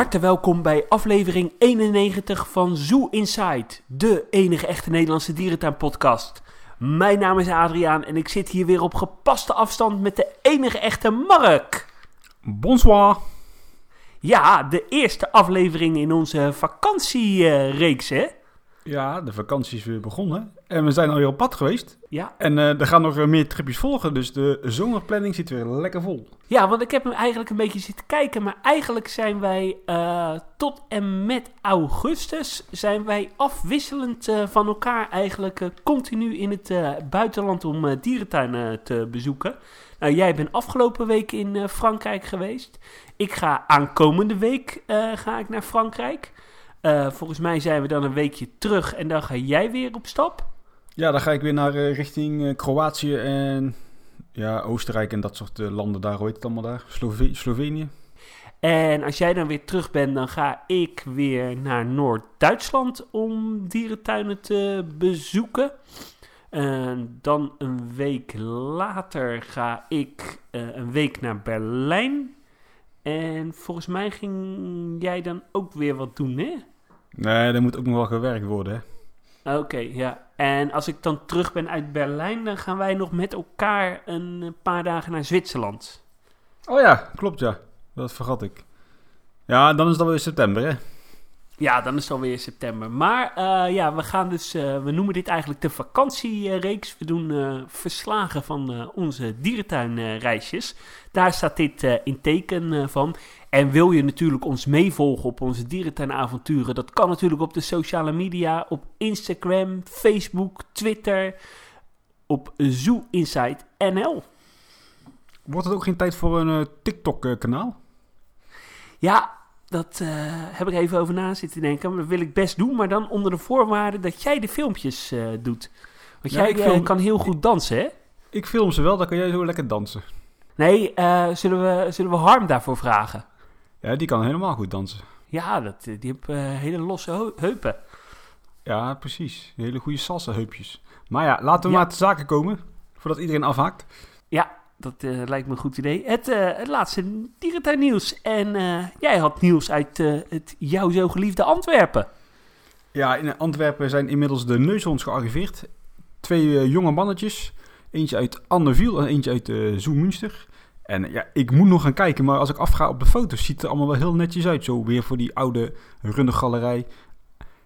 harte welkom bij aflevering 91 van Zoo Inside, de enige echte Nederlandse dierentuinpodcast. Mijn naam is Adriaan en ik zit hier weer op gepaste afstand met de enige echte Mark. Bonsoir. Ja, de eerste aflevering in onze vakantiereeks, hè? Ja, de vakantie is weer begonnen. En we zijn alweer op pad geweest. Ja. En eh, er gaan nog eh, meer tripjes volgen. Dus de zomerplanning zit weer lekker vol. Ja, want ik heb hem eigenlijk een beetje zitten kijken. Maar eigenlijk zijn wij eh, tot en met augustus zijn wij afwisselend van elkaar eigenlijk continu in het buitenland om dierentuinen te bezoeken. Nou, jij bent afgelopen week in Frankrijk geweest. Ik ga aankomende week ga ik naar Frankrijk. Volgens mij zijn we dan een weekje terug en dan ga jij weer op stap. Ja, dan ga ik weer naar eh, richting eh, Kroatië en ja, Oostenrijk en dat soort eh, landen daar. Hoe heet het allemaal daar? Slove- Slovenië. En als jij dan weer terug bent, dan ga ik weer naar Noord-Duitsland om dierentuinen te bezoeken. En dan een week later ga ik een week naar Berlijn. En volgens mij ging jij dan ook weer wat doen, hè? Nee, er moet ook nog wel gewerkt worden. Hè? Oké, ja. En als ik dan terug ben uit Berlijn, dan gaan wij nog met elkaar een paar dagen naar Zwitserland. Oh ja, klopt ja. Dat vergat ik. Ja, dan is het alweer september hè. Ja, dan is het alweer september. Maar eh, ja, we gaan dus, eh, we noemen dit eigenlijk de vakantiereeks. We doen eh, verslagen van eh, onze dierentuinreisjes. Daar staat dit eh, in teken eh, van. En wil je natuurlijk ons meevolgen op onze dierentuinavonturen? Dat kan natuurlijk op de sociale media, op Instagram, Facebook, Twitter, op Zoo Inside NL. Wordt het ook geen tijd voor een eh, TikTok-kanaal? Ja, dat eh, heb ik even over na zitten denken. Dat wil ik best doen, maar dan onder de voorwaarde dat jij de filmpjes eh, doet. Want Ja, jij ik eh, film- kan heel goed dansen, hè? Ik film ze wel, dan kan jij zo lekker dansen. Nee, eh, zullen, we, zullen we Harm daarvoor vragen? Ja, die kan helemaal goed dansen. Ja, dat, die heeft eh, hele losse heu- heupen. Ja, precies. Hele goede salsa heupjes. Maar ja, laten we Ja. maar te zaken komen. Voordat iedereen afhaakt. Ja, dat eh, lijkt me een goed idee. Het, eh, het laatste dierentuinnieuws. En eh, jij had nieuws uit het jou zo geliefde Antwerpen. Ja, in Antwerpen zijn inmiddels de neushoorns gearriveerd. Twee jonge mannetjes. Eentje uit Anneviel en eentje uit uh, Zoo Münster. En ja, ik moet nog gaan kijken, maar als ik afga op de foto's, ziet het er allemaal wel heel netjes uit. Zo weer voor die oude rundergalerij.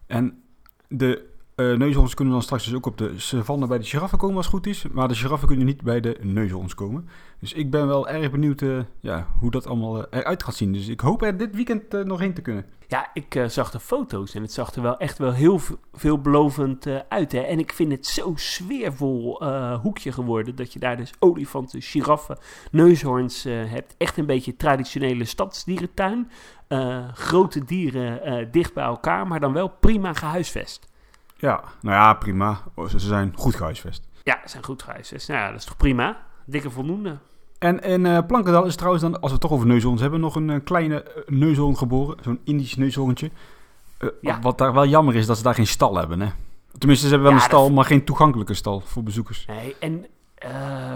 En de eh neushoorns kunnen dan straks dus ook op de savanne bij de giraffen komen als het goed is. Maar de giraffen kunnen niet bij de neushoorns komen. Dus ik ben wel erg benieuwd eh, ja, hoe dat allemaal eh, eruit gaat zien. Dus ik hoop er dit weekend nog heen te kunnen. Ja, ik zag de foto's en het zag er wel echt wel heel veelbelovend uit. Hè? En ik vind het zo sfeervol hoekje geworden dat je daar dus olifanten, giraffen, neushoorns hebt. Echt een beetje traditionele stadsdierentuin. Grote dieren dicht bij elkaar, maar dan wel prima gehuisvest. Ja, nou ja, prima. Oh, Ze zijn goed gehuisvest. Ja, ze zijn goed gehuisvest. Nou ja, dat is toch prima? Dikke voldoende. En in eh Plankendal is trouwens dan, als we het toch over neushoorns hebben, nog een eh, kleine eh, neushoorn geboren. Zo'n Indisch neushoorntje. Ja. Wat daar wel jammer is, dat ze daar geen stal hebben. Hè? Tenminste, ze hebben wel Ja, een stal, maar geen toegankelijke stal voor bezoekers. Nee, en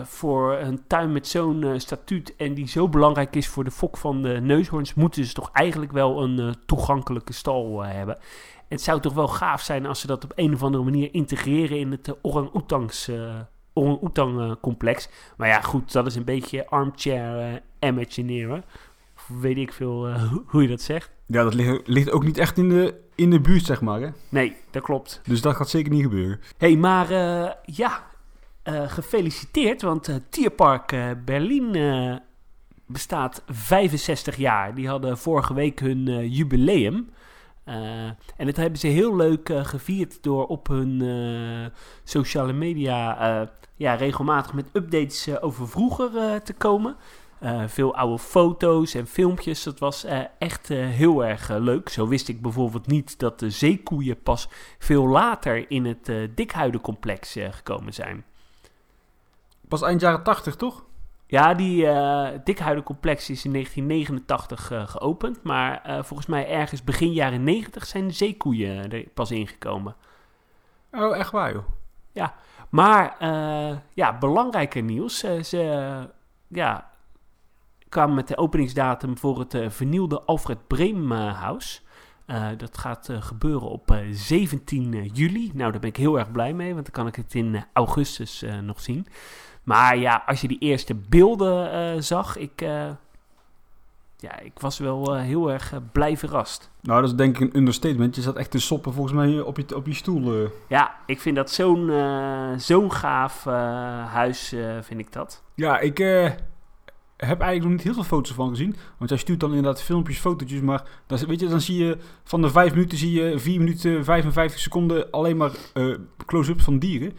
voor een tuin met zo'n statuut en die zo belangrijk is voor de fok van de neushoorns, moeten ze toch eigenlijk wel een toegankelijke stal hebben. Het zou toch wel gaaf zijn als ze dat op een of andere manier integreren in het uh, orang-oetangs eh, orang-oetang eh, complex. Maar ja, goed, dat is een beetje armchair eh imagineren. Of weet ik veel eh, hoe- je dat zegt. Ja, dat ligt, ligt ook niet echt in de, in de buurt, zeg maar. Hè? Nee, dat klopt. Dus dat gaat zeker niet gebeuren. hey, maar eh, ja, eh, gefeliciteerd, want eh, Tierpark eh, Berlin eh, bestaat 65 jaar. Die hadden vorige week hun eh, jubileum. Eh, en dat hebben ze heel leuk eh, gevierd door op hun eh, sociale media ja, regelmatig met updates over vroeger te komen. Veel oude foto's en filmpjes. Dat was echt heel erg leuk. Zo wist ik bijvoorbeeld niet dat de zeekoeien pas veel later in het Dikhuidencomplex gekomen zijn. Pas eind jaren 80, toch? Ja, die eh Dikhuidencomplex is in 1989 eh, geopend. Maar eh, volgens mij ergens begin jaren 90 zijn de zeekoeien er pas ingekomen. Oh, echt waar, joh. Maar eh, ja, belangrijker nieuws. ze, ja, kwamen met de openingsdatum voor het vernieuwde Alfred Breemhuis. Uh, dat gaat uh, gebeuren op uh, 17 juli. Nou, daar ben ik heel erg blij mee, want dan kan ik het in augustus nog zien. Maar ja, als je die eerste beelden zag, ik, ja, ik was wel heel erg blij verrast. Nou, dat is denk ik een understatement. Je zat echt te soppen volgens mij op je, op je stoel. Ja, ik vind dat zo'n zo'n gaaf huis, vind ik dat. Ja, ik heb eigenlijk nog niet heel veel foto's van gezien. Want jij stuurt dan inderdaad filmpjes, fotootjes. Maar dan, weet je, dan zie je van de 5 minuten zie je 4 minuten 55 seconden alleen maar close-ups van dieren.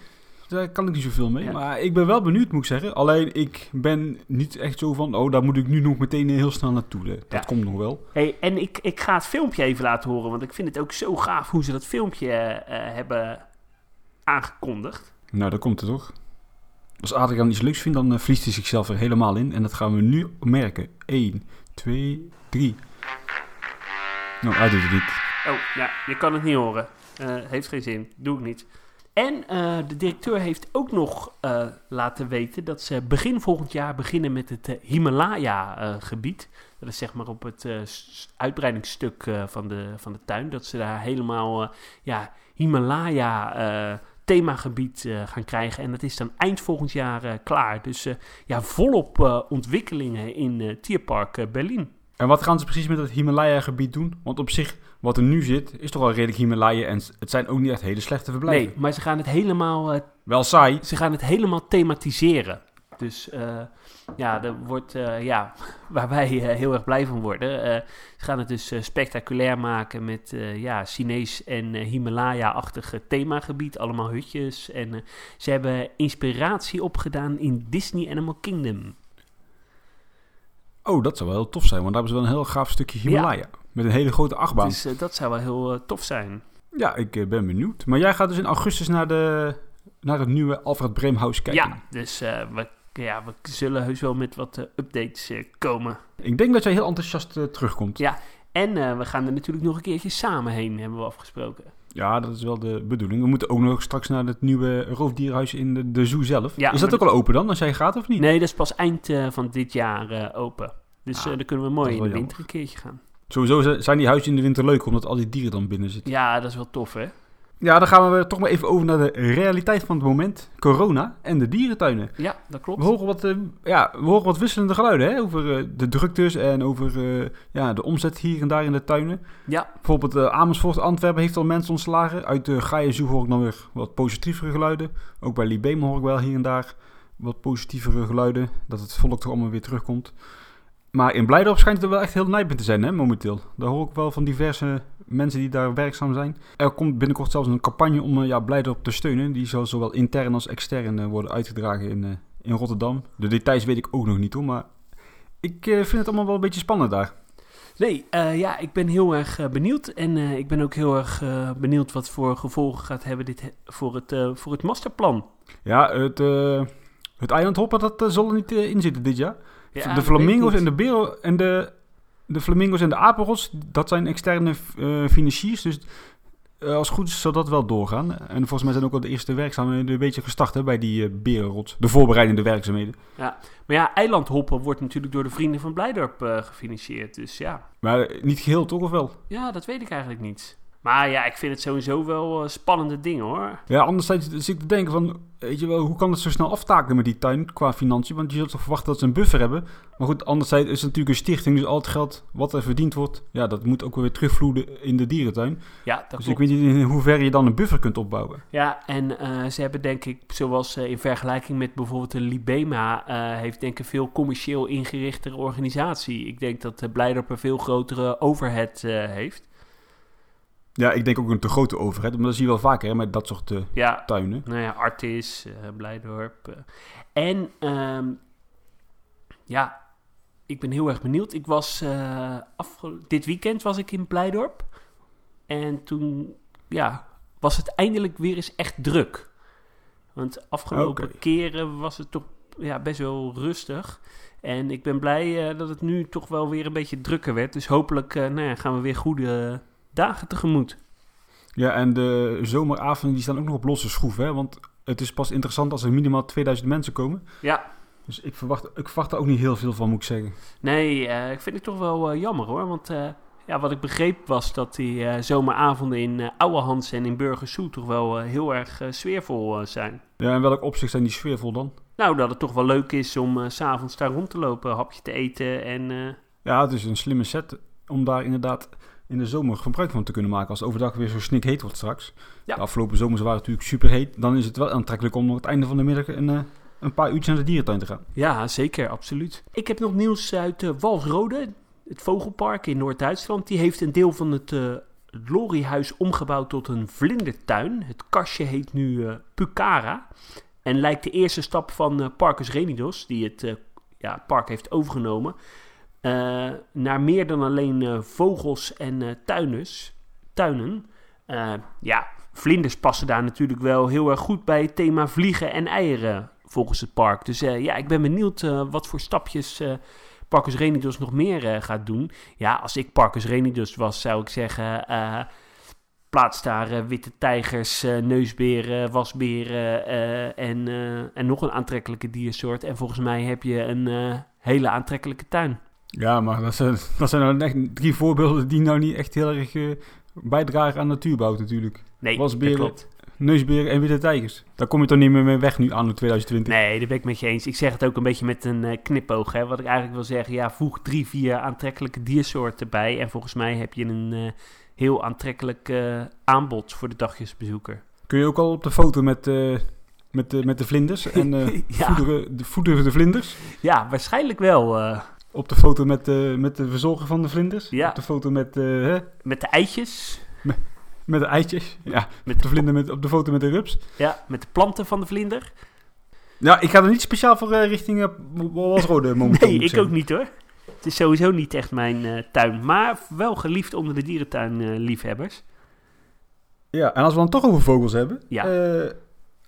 Daar kan ik niet zoveel mee. Maar ik ben wel benieuwd, moet ik zeggen. Alleen ik ben niet echt zo van, oh, daar moet ik nu nog meteen heel snel naartoe. Dat ja. komt nog wel. Hey, en ik, ik ga het filmpje even laten horen. Want ik vind het ook zo gaaf hoe ze dat filmpje uh, hebben aangekondigd. Nou, dat komt er toch. Als Adriaan iets leuks vindt, dan uh, verliest hij zichzelf er helemaal in. En dat gaan we nu merken. 1, 2, 3. Nou, hij doet het niet. Oh, ja, je kan het niet horen. Uh, heeft geen zin. Doe ik niet. En uh, de directeur heeft ook nog uh, laten weten dat ze begin volgend jaar beginnen met het Himalaya-gebied. dat is zeg maar op het uitbreidingsstuk van, de, van de tuin. Dat ze daar helemaal ja, Himalaya themagebied uh, gaan krijgen. En dat is dan eind volgend jaar klaar. Dus ja, volop ontwikkelingen in Tierpark Berlin. En wat gaan ze precies met het Himalaya-gebied doen? Want op zich, wat er nu zit, is toch al redelijk Himalaya. En het zijn ook niet echt hele slechte verblijven. Nee, maar ze gaan het helemaal... Wel saai. Ze gaan het helemaal thematiseren. Dus ja, er wordt, uh, ja, waar wij heel erg blij van worden. Ze gaan het dus spectaculair maken met ja, Chinees en Himalaya-achtig themagebied. Allemaal hutjes. En ze hebben inspiratie opgedaan in Disney Animal Kingdom. Oh, dat zou wel heel tof zijn, want daar hebben ze wel een heel gaaf stukje Himalaya. Ja. Met een hele grote achtbaan. Dus dat zou wel heel tof zijn. Ja, ik ben benieuwd. Maar jij gaat dus in augustus naar, de, naar het nieuwe Alfred Breemhuis kijken. Ja, dus we ja, we zullen heus wel met wat updates komen. Ik denk dat jij heel enthousiast terugkomt. Ja, en we gaan er natuurlijk nog een keertje samen heen, hebben we afgesproken. Ja, dat is wel de bedoeling. We moeten ook nog straks naar het nieuwe roofdierhuis in de, de zoo zelf. Ja, is dat ook al open dan, als jij gaat of niet? Nee, dat is pas eind van dit jaar open. Dus ah, dan kunnen we mooi in de winter een keertje gaan. Sowieso zijn die huizen in de winter leuk, omdat al die dieren dan binnen zitten. Ja, dat is wel tof, hè? Ja, dan gaan we toch maar even over naar de realiteit van het moment. Corona en de dierentuinen. Ja, dat klopt. We horen wat, uh, ja, we horen wat wisselende geluiden hè? over uh, de druktes en over uh, ja, de omzet hier en daar in de tuinen. Ja. Bijvoorbeeld Amersfoort, Antwerpen heeft al mensen ontslagen. Uit de Gaia Zoo hoor ik dan weer wat positievere geluiden. Ook bij Libema hoor ik wel hier en daar wat positievere geluiden. Dat het volk toch allemaal weer terugkomt. Maar in Blijdorp schijnt het er wel echt heel nijpend te zijn hè, momenteel. Daar hoor ik wel van diverse mensen die daar werkzaam zijn. Er komt binnenkort zelfs een campagne om uh, ja, Blijdorp te steunen. Die zal zowel intern als extern uh, worden uitgedragen in, uh, in Rotterdam. De details weet ik ook nog niet hoor, maar ik vind het allemaal wel een beetje spannend daar. Nee, ja, ik ben heel erg benieuwd. En ik ben ook heel erg benieuwd wat voor gevolgen gaat hebben dit voor, het, voor het masterplan. Ja, het, het eilandhoppen dat zal er niet in zitten dit jaar. De flamingo's en de beren en de de flamingo's en de apenrots, dat zijn externe uh, financiers. Dus uh, als het goed is, zal dat wel doorgaan. En volgens mij zijn ook al de eerste werkzaamheden een beetje gestart hè, bij die uh, berenrot. De voorbereidende werkzaamheden. Ja, maar ja, eilandhoppen wordt natuurlijk door de vrienden van Blijdorp gefinancierd. Dus ja. Maar niet geheel toch of wel? Ja, dat weet ik eigenlijk niet. Maar ja, ik vind het sowieso wel uh, spannende dingen hoor. Ja, anderzijds zit ik te denken van, weet je wel, hoe kan het zo snel aftakelen met die tuin qua financiën? Want je zult toch verwachten dat ze een buffer hebben. Maar goed, anderzijds is het natuurlijk een stichting, dus al het geld wat er verdiend wordt, ja, dat moet ook weer terugvloeden in de dierentuin. Ja, dat dus ik weet niet in hoeverre je dan een buffer kunt opbouwen. Ja, en uh, ze hebben denk ik, zoals uh, in vergelijking met bijvoorbeeld de Libema, heeft denk ik een veel commercieel ingerichtere organisatie. Ik denk dat de Blijdorp een veel grotere overhead heeft. Ja, ik denk ook een te grote overheid. Maar dat zie je wel vaker hè, met dat soort uh, ja, tuinen. Nou ja, Artis, uh, Blijdorp. Uh. En um, ja, ik ben heel erg benieuwd. Ik was dit weekend was ik in Blijdorp. En toen ja, was het eindelijk weer eens echt druk. Want afgelopen okay. keren was het toch ja, best wel rustig. En ik ben blij dat het nu toch wel weer een beetje drukker werd. Dus hopelijk nou ja, gaan we weer goede dagen tegemoet. Ja, en de zomeravonden die staan ook nog op losse schroef, hè? Want het is pas interessant als er minimaal 2000 mensen komen. Ja. Dus ik verwacht, ik verwacht er ook niet heel veel van, moet ik zeggen. Nee, eh, ik vind het toch wel eh, jammer hoor. Want eh, ja, wat ik begreep was dat die zomeravonden in uh, Ouwehans en in Burgersoe toch wel heel erg sfeervol zijn. Ja, in welk opzicht zijn die sfeervol dan? Nou, dat het toch wel leuk is om s s'avonds daar rond te lopen, hapje te eten en... Ja, het is een slimme set om daar inderdaad in de zomer gebruik van te kunnen maken. Als het overdag weer zo snikheet wordt straks. Ja. De afgelopen zomers waren het natuurlijk super heet. Dan is het wel aantrekkelijk om nog het einde van de middag een, eh, een paar uurtjes naar de dierentuin te gaan. Ja, zeker, absoluut. Ik heb nog nieuws uit uh, Walsrode, het vogelpark in Noord-Duitsland. Die heeft een deel van het uh, Loriehuis omgebouwd tot een vlindertuin. Het kastje heet nu uh, Pucara. En lijkt de eerste stap van Parcus Renidos, die het ja, park heeft overgenomen, uh, naar meer dan alleen uh, vogels en uh, tuinen. Ja, vlinders passen daar natuurlijk wel heel erg goed bij het thema vliegen en eieren volgens het park. Dus ja, ik ben benieuwd wat voor stapjes Parcus Renidos nog meer gaat doen. Ja, als ik Parcus Renidos was, zou ik zeggen... Plaats daar witte tijgers, neusberen, wasberen en, en nog een aantrekkelijke diersoort. En volgens mij heb je een hele aantrekkelijke tuin. Ja, maar dat zijn, dat zijn nou echt drie voorbeelden die nou niet echt heel erg bijdragen aan natuurbouw natuurlijk. Nee, wasberen, dat klopt. neusberen en witte tijgers. Daar kom je toch niet meer mee weg nu aan 2020? Nee, daar ben ik met je eens. Ik zeg het ook een beetje met een uh, knipoog. Hè. Wat ik eigenlijk wil zeggen, ja, voeg drie, vier aantrekkelijke diersoorten bij. En volgens mij heb je een uh, heel aantrekkelijk aanbod voor de dagjesbezoeker. Kun je ook al op de foto met, met, de, met de vlinders en ja. voederen, de, voederen de vlinders? Ja, waarschijnlijk wel. Op de foto met, de, met de verzorger van de vlinders? Ja. Op de foto met... hè? Met de eitjes? Met, met de eitjes, ja. Met de, vlinder met, op de foto met de rups. Ja, met de planten van de vlinder. Ja, ik ga er niet speciaal voor uh, richting Walsrode momenteel. nee, ik ook niet hoor. Het is sowieso niet echt mijn tuin, maar wel geliefd onder de dierentuinliefhebbers. ja, en als we dan toch over vogels hebben. Ja.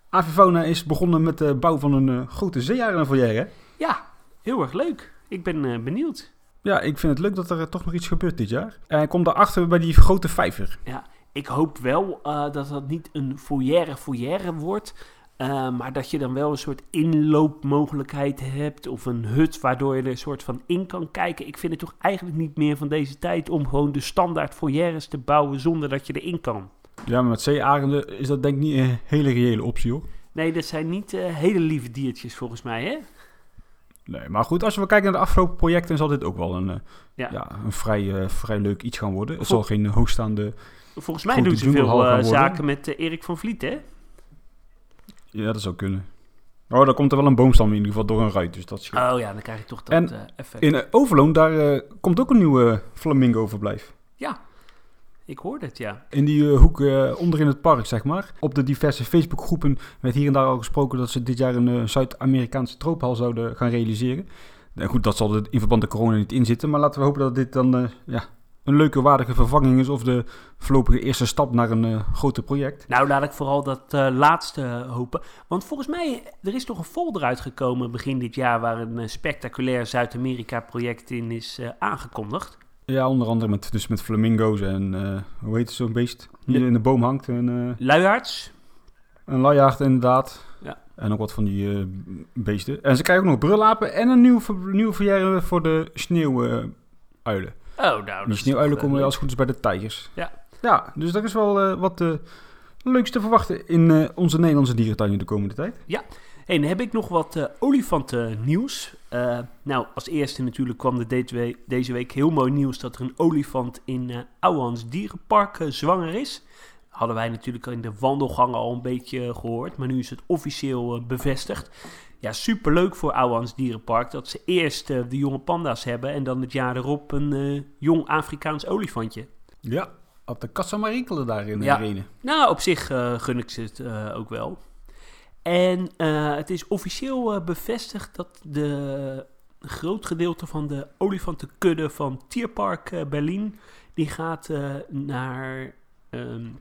Avifauna is begonnen met de bouw van een grote zeearenfoyer, hè? Ja, heel erg leuk. Ik ben uh, benieuwd. Ja, ik vind het leuk dat er toch nog iets gebeurt dit jaar. En komt daarachter bij die grote vijver. Ja, ik hoop wel uh, dat dat niet een foyer foyer wordt. Uh, maar dat je dan wel een soort inloopmogelijkheid hebt. Of een hut waardoor je er een soort van in kan kijken. Ik vind het toch eigenlijk niet meer van deze tijd om gewoon de standaard foyeres te bouwen zonder dat je erin kan. Ja, maar met zeearenden is dat denk ik niet een hele reële optie hoor. Nee, dat zijn niet uh, hele lieve diertjes volgens mij hè. Nee, maar goed, als we kijken naar de afgelopen projecten, zal dit ook wel een, uh, ja. Ja, een vrij, uh, vrij leuk iets gaan worden. Het zal geen hoogstaande. Volgens mij doen ze veel uh, zaken met Erik van Vliet, hè? Ja, dat zou kunnen. Oh, daar komt er wel een boomstam in ieder geval door een ruit, dus dat is Oh ja, dan krijg je toch dat en effect. in Overloon, daar komt ook een nieuwe flamingo-verblijf. Ja, ik hoorde het, ja. In die uh, hoek uh, onderin het park, zeg maar. Op de diverse Facebookgroepen werd hier en daar al gesproken dat ze dit jaar een uh, Zuid-Amerikaanse troophal zouden gaan realiseren. En goed, dat zal er in verband met corona niet in zitten. Maar laten we hopen dat dit dan ja, een leuke, waardige vervanging is. Of de voorlopige eerste stap naar een groter project. Nou, laat ik vooral dat laatste hopen. Want volgens mij, er is toch een folder uitgekomen begin dit jaar... waar een spectaculair Zuid-Amerika-project in is aangekondigd. Ja, onder andere met, dus met flamingo's en uh, hoe heet zo'n beest? Die de, in de boom hangt. En, uh, luiaards? Een luiaard inderdaad. Ja. En ook wat van die uh, beesten. En ze krijgen ook nog brullapen en een nieuw, nieuwe verjaren voor de sneeuwuilen. oh, nou. Die sneeuwuilen komen als goed is bij de tijgers. Ja. Ja, dus dat is wel wat leuks te verwachten in onze Nederlandse dierentuin in de komende tijd. Ja. Dan heb ik nog wat olifanten nieuws. Uh, nou, als eerste natuurlijk kwam er deze week, deze week heel mooi nieuws dat er een olifant in uh, Ouwans Dierenpark zwanger is. Hadden wij natuurlijk in de wandelgangen al een beetje gehoord, maar nu is het officieel bevestigd. Ja, superleuk voor Ouwans Dierenpark dat ze eerst de jonge panda's hebben en dan het jaar erop een jong Afrikaans olifantje. Ja, op de rinkelen daar in de ja. arena. Nou, op zich gun ik ze het ook wel. En uh, het is officieel uh, bevestigd dat de groot gedeelte van de olifantenkudde van Tierpark uh, Berlin, die gaat naar, um,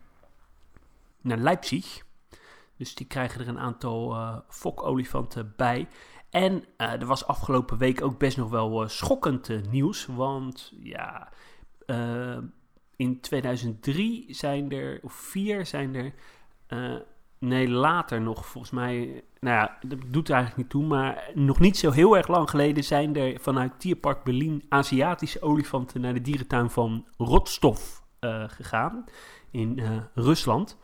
naar Leipzig. Dus die krijgen er een aantal fokolifanten bij. En er was afgelopen week ook best nog wel schokkend nieuws, want ja, in 2003 zijn er, of vier zijn er Nee, later nog. Volgens mij, nou ja, dat doet er eigenlijk niet toe. Maar nog niet zo heel erg lang geleden zijn er vanuit Tierpark Berlin Aziatische olifanten naar de dierentuin van Rostov eh, gegaan. In eh, Rusland.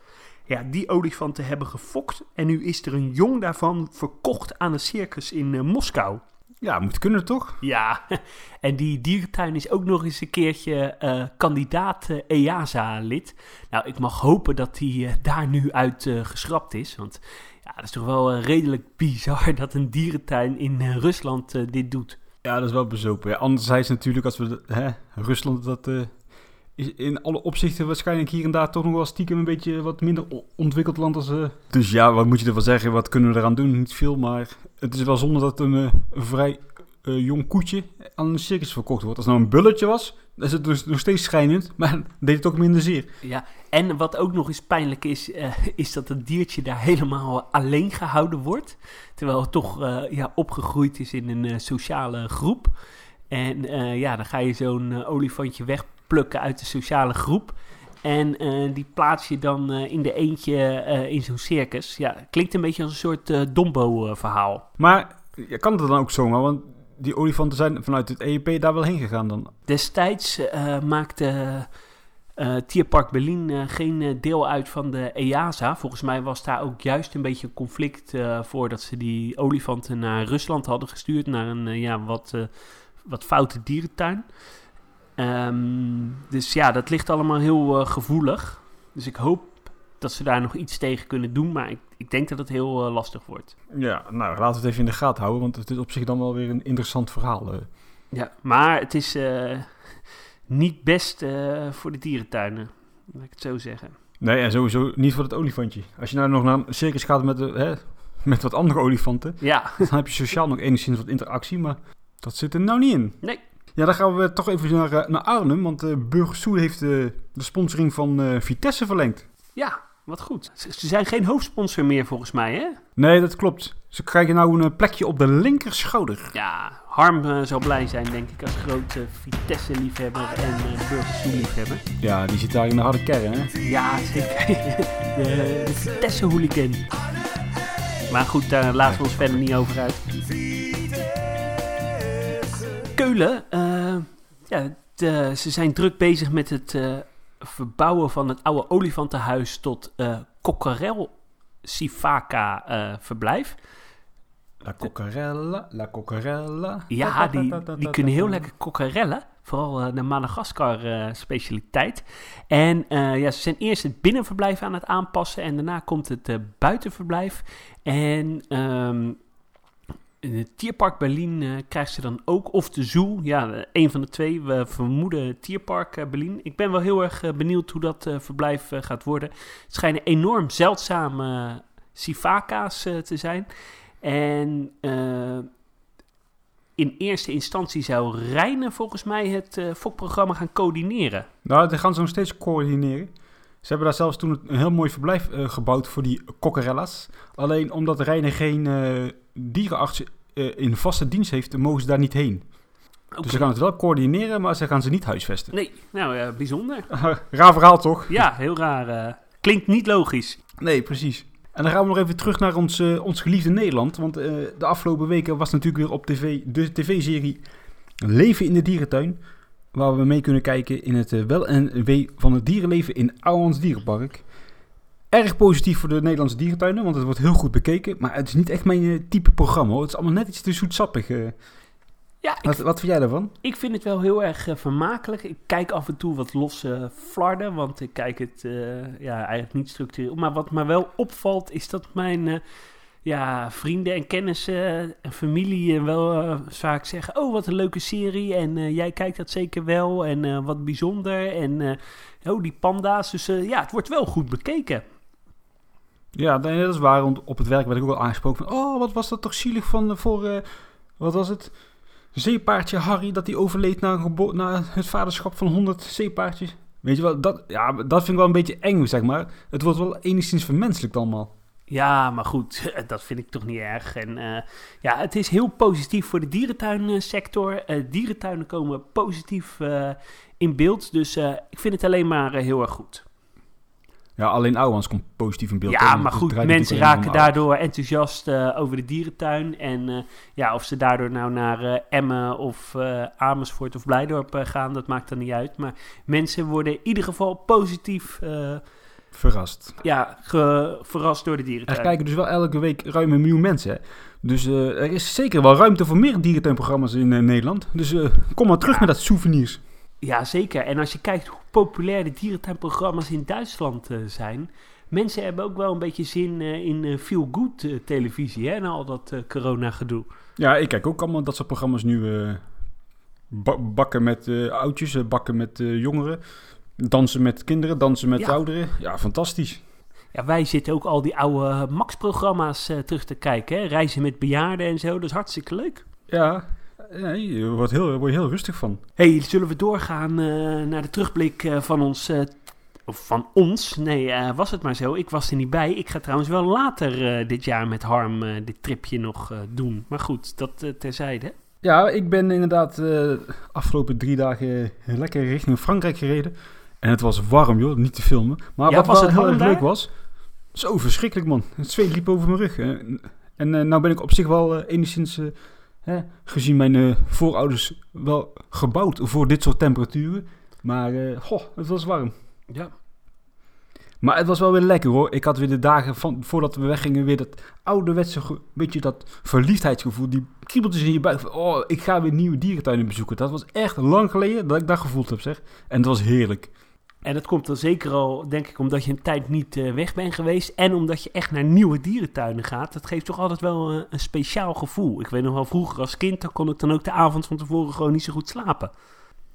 Ja, die olifanten hebben gefokt. En nu is er een jong daarvan verkocht aan een circus in eh, Moskou. Ja, moet kunnen toch? Ja, en die dierentuin is ook nog eens een keertje eh, kandidaat eh, EASA-lid. Nou, ik mag hopen dat die eh, daar nu uit geschrapt is. Want ja, dat is toch wel redelijk bizar dat een dierentuin in Rusland dit doet. Ja, dat is wel bezopen. Ja, anderzijds natuurlijk, als we... de- Hè, Rusland, dat in alle opzichten waarschijnlijk hier en daar toch nog wel stiekem een beetje wat minder ontwikkeld land als... eh. Dus ja, wat moet je ervan zeggen? Wat kunnen we eraan doen? Niet veel, maar het is wel zonde dat een, eh, een vrij eh, jong koetje aan een circus verkocht wordt. Als het nou een bulletje was, dan is het dus nog steeds schijnend, maar deed het ook minder zeer. Ja, en wat ook nog eens pijnlijk is, eh, is dat het diertje daar helemaal alleen gehouden wordt. Terwijl het toch eh, ja, opgegroeid is in een eh, sociale groep. En eh, ja, dan ga je zo'n olifantje wegplukken uit de sociale groep. En eh, die plaats je dan eh, in de eentje eh, in zo'n circus. Ja, klinkt een beetje als een soort Dombo-verhaal. Maar ja, kan het dan ook zomaar? Want die olifanten zijn vanuit het EEP daar wel heen gegaan dan. Destijds maakte Tierpark Berlin geen deel uit van de EASA. Volgens mij was daar ook juist een beetje een conflict voordat ze die olifanten naar Rusland hadden gestuurd. Naar een ja, wat, wat foute dierentuin. Ehm, dus ja, dat ligt allemaal heel eh, gevoelig. Dus ik hoop dat ze daar nog iets tegen kunnen doen. Maar ik, ik denk dat het heel eh, lastig wordt. Ja, nou laten we het even in de gaten houden, want het is op zich dan wel weer een interessant verhaal. eh. Ja, maar het is niet best voor de dierentuinen. Laat ik het zo zeggen. Nee, en sowieso niet voor het olifantje. Als je nou nog naar een circus gaat met, de, hè, met wat andere olifanten, Ja, dan heb je sociaal nog enigszins wat interactie, maar dat zit er nou niet in. Nee. Ja, dan gaan we toch even naar, eh, naar Arnhem, want uh, Burgersoe heeft eh, de sponsoring van eh, Vitesse verlengd. ja, wat goed. Ze, zijn geen hoofdsponsor meer volgens mij, hè? Nee, dat klopt. Ze krijgen nou een plekje op de linkerschouder. Ja, Harm eh, zal blij zijn, denk ik, als grote Vitesse-liefhebber en uh, Burgersoe-liefhebber. Ja, die zit daar in de harde kern, hè? Ja, zeker. De, de Vitesse-hooligan. Maar goed, daar laten we ons verder niet over uit. Keulen, uh, ja, de, ze zijn druk bezig met het uh, verbouwen van het oude olifantenhuis tot uh, Coquerel Sifaka uh, verblijf. La Coquerella, la Coquerella. Ja, die, die kunnen heel lekker coquerellen. Vooral de Madagaskar uh, specialiteit. En ja, ze zijn eerst het binnenverblijf aan het aanpassen. En daarna komt het buitenverblijf. En um, in het Tierpark Berlin uh, krijgt ze dan ook, of de zoo, ja, een van de twee. We vermoeden Tierpark uh, Berlin. Ik ben wel heel erg benieuwd hoe dat verblijf gaat worden. Het schijnen enorm zeldzame sifaka's te zijn. En in eerste instantie zou Rijnen volgens mij het fokprogramma gaan coördineren. Nou, dat gaan ze nog steeds coördineren. Ze hebben daar zelfs toen een heel mooi verblijf gebouwd voor die cockerella's. Alleen omdat Rijnen geen uh, dierenarts in vaste dienst heeft, mogen ze daar niet heen. Okay. Dus ze gaan het wel coördineren, maar ze gaan ze niet huisvesten. Nee, nou bijzonder. raar verhaal toch? Ja, heel raar. klinkt niet logisch. Nee, precies. En dan gaan we nog even terug naar ons, uh, ons geliefde Nederland. Want de afgelopen weken was natuurlijk weer op tv de tv-serie Leven in de Dierentuin. Waar we mee kunnen kijken in het wel en wee van het dierenleven in Ouwans Dierenpark. Erg positief voor de Nederlandse dierentuinen, want het wordt heel goed bekeken. Maar het is niet echt mijn type programma hoor. Het is allemaal net iets te zoetsappig. Ja, wat, wat vind jij daarvan? Ik vind het wel heel erg uh, vermakelijk. Ik kijk af en toe wat losse flarden, want ik kijk het uh, ja, eigenlijk niet structureel. Maar wat me wel opvalt is dat mijn uh, ja, vrienden en kennissen en familie wel vaak zeggen... Oh, wat een leuke serie en jij kijkt dat zeker wel en wat bijzonder. En oh, die panda's. Dus ja, het wordt wel goed bekeken. Ja, dat is waar. Op het werk werd ik ook al aangesproken van... Oh, wat was dat toch zielig van voor... wat was het? zeepaardje Harry, dat hij overleed na, na, het vaderschap van 100 zeepaardjes. Weet je wel, dat, ja, dat vind ik wel een beetje eng, zeg maar. Het wordt wel enigszins vermenselijkt allemaal. Ja, maar goed, dat vind ik toch niet erg. En uh, ja, het is heel positief voor de dierentuinsector. Uh, dierentuinen komen positief uh, in beeld, dus ik vind het alleen maar heel erg goed. Ja, alleen Ouwans komt positief in beeld. Ja, maar goed, mensen raken daardoor enthousiast eh, over de dierentuin. En eh, ja, of ze daardoor nou naar eh, Emmen of Amersfoort of Blijdorp gaan, dat maakt dan niet uit. Maar mensen worden in ieder geval positief. Verrast. ja, verrast door de Er dierentuin. kijken dus wel elke week ruim een miljoen mensen. Hè? Dus er is zeker wel ruimte voor meer dierentuinprogramma's in Nederland. Dus kom maar terug Ja. met dat souvenirs. Ja, zeker. En als je kijkt hoe populair de dierentuinprogramma's in Duitsland eh, zijn. Mensen hebben ook wel een beetje zin eh, in eh, feel-good eh, televisie, hè, na al dat eh, corona-gedoe. Ja, ik kijk ook allemaal dat soort programma's nu. ba- bakken met oudjes, bakken met jongeren. Dansen met kinderen, dansen met Ja. ouderen. Ja, fantastisch. Ja, wij zitten ook al die oude Max-programma's terug te kijken. Hè? Reizen met bejaarden en zo. Dat is hartstikke leuk. Ja, nee, je wordt heel, word je heel rustig van. hey, zullen we doorgaan eh, naar de terugblik eh, van ons... eh, of van ons? Nee, was het maar zo. Ik was er niet bij. Ik ga trouwens wel later dit jaar met Harm dit tripje nog doen. Maar goed, dat terzijde. Ja, ik ben inderdaad de afgelopen drie dagen lekker richting Frankrijk gereden. En het was warm, joh, niet te filmen. Maar Ja, wat was wel het heel erg leuk was, zo verschrikkelijk man. Het zweet liep over mijn rug. En, en nou ben ik op zich wel enigszins, hè, gezien mijn eh, voorouders, wel gebouwd voor dit soort temperaturen. Maar, eh, goh, het was warm. Ja. Maar het was wel weer lekker hoor. Ik had weer de dagen van, voordat we weggingen weer dat ouderwetse, beetje dat verliefdheidsgevoel. Die kriebeltjes in je buik. van, Oh, ik ga weer nieuwe dierentuinen bezoeken. Dat was echt lang geleden dat ik dat gevoeld heb zeg. En het was heerlijk. En dat komt dan zeker al, denk ik, omdat je een tijd niet eh, weg bent geweest. En omdat je echt naar nieuwe dierentuinen gaat. Dat geeft toch altijd wel eh, een speciaal gevoel. Ik weet nog wel, vroeger als kind, dan kon ik dan ook de avond van tevoren gewoon niet zo goed slapen.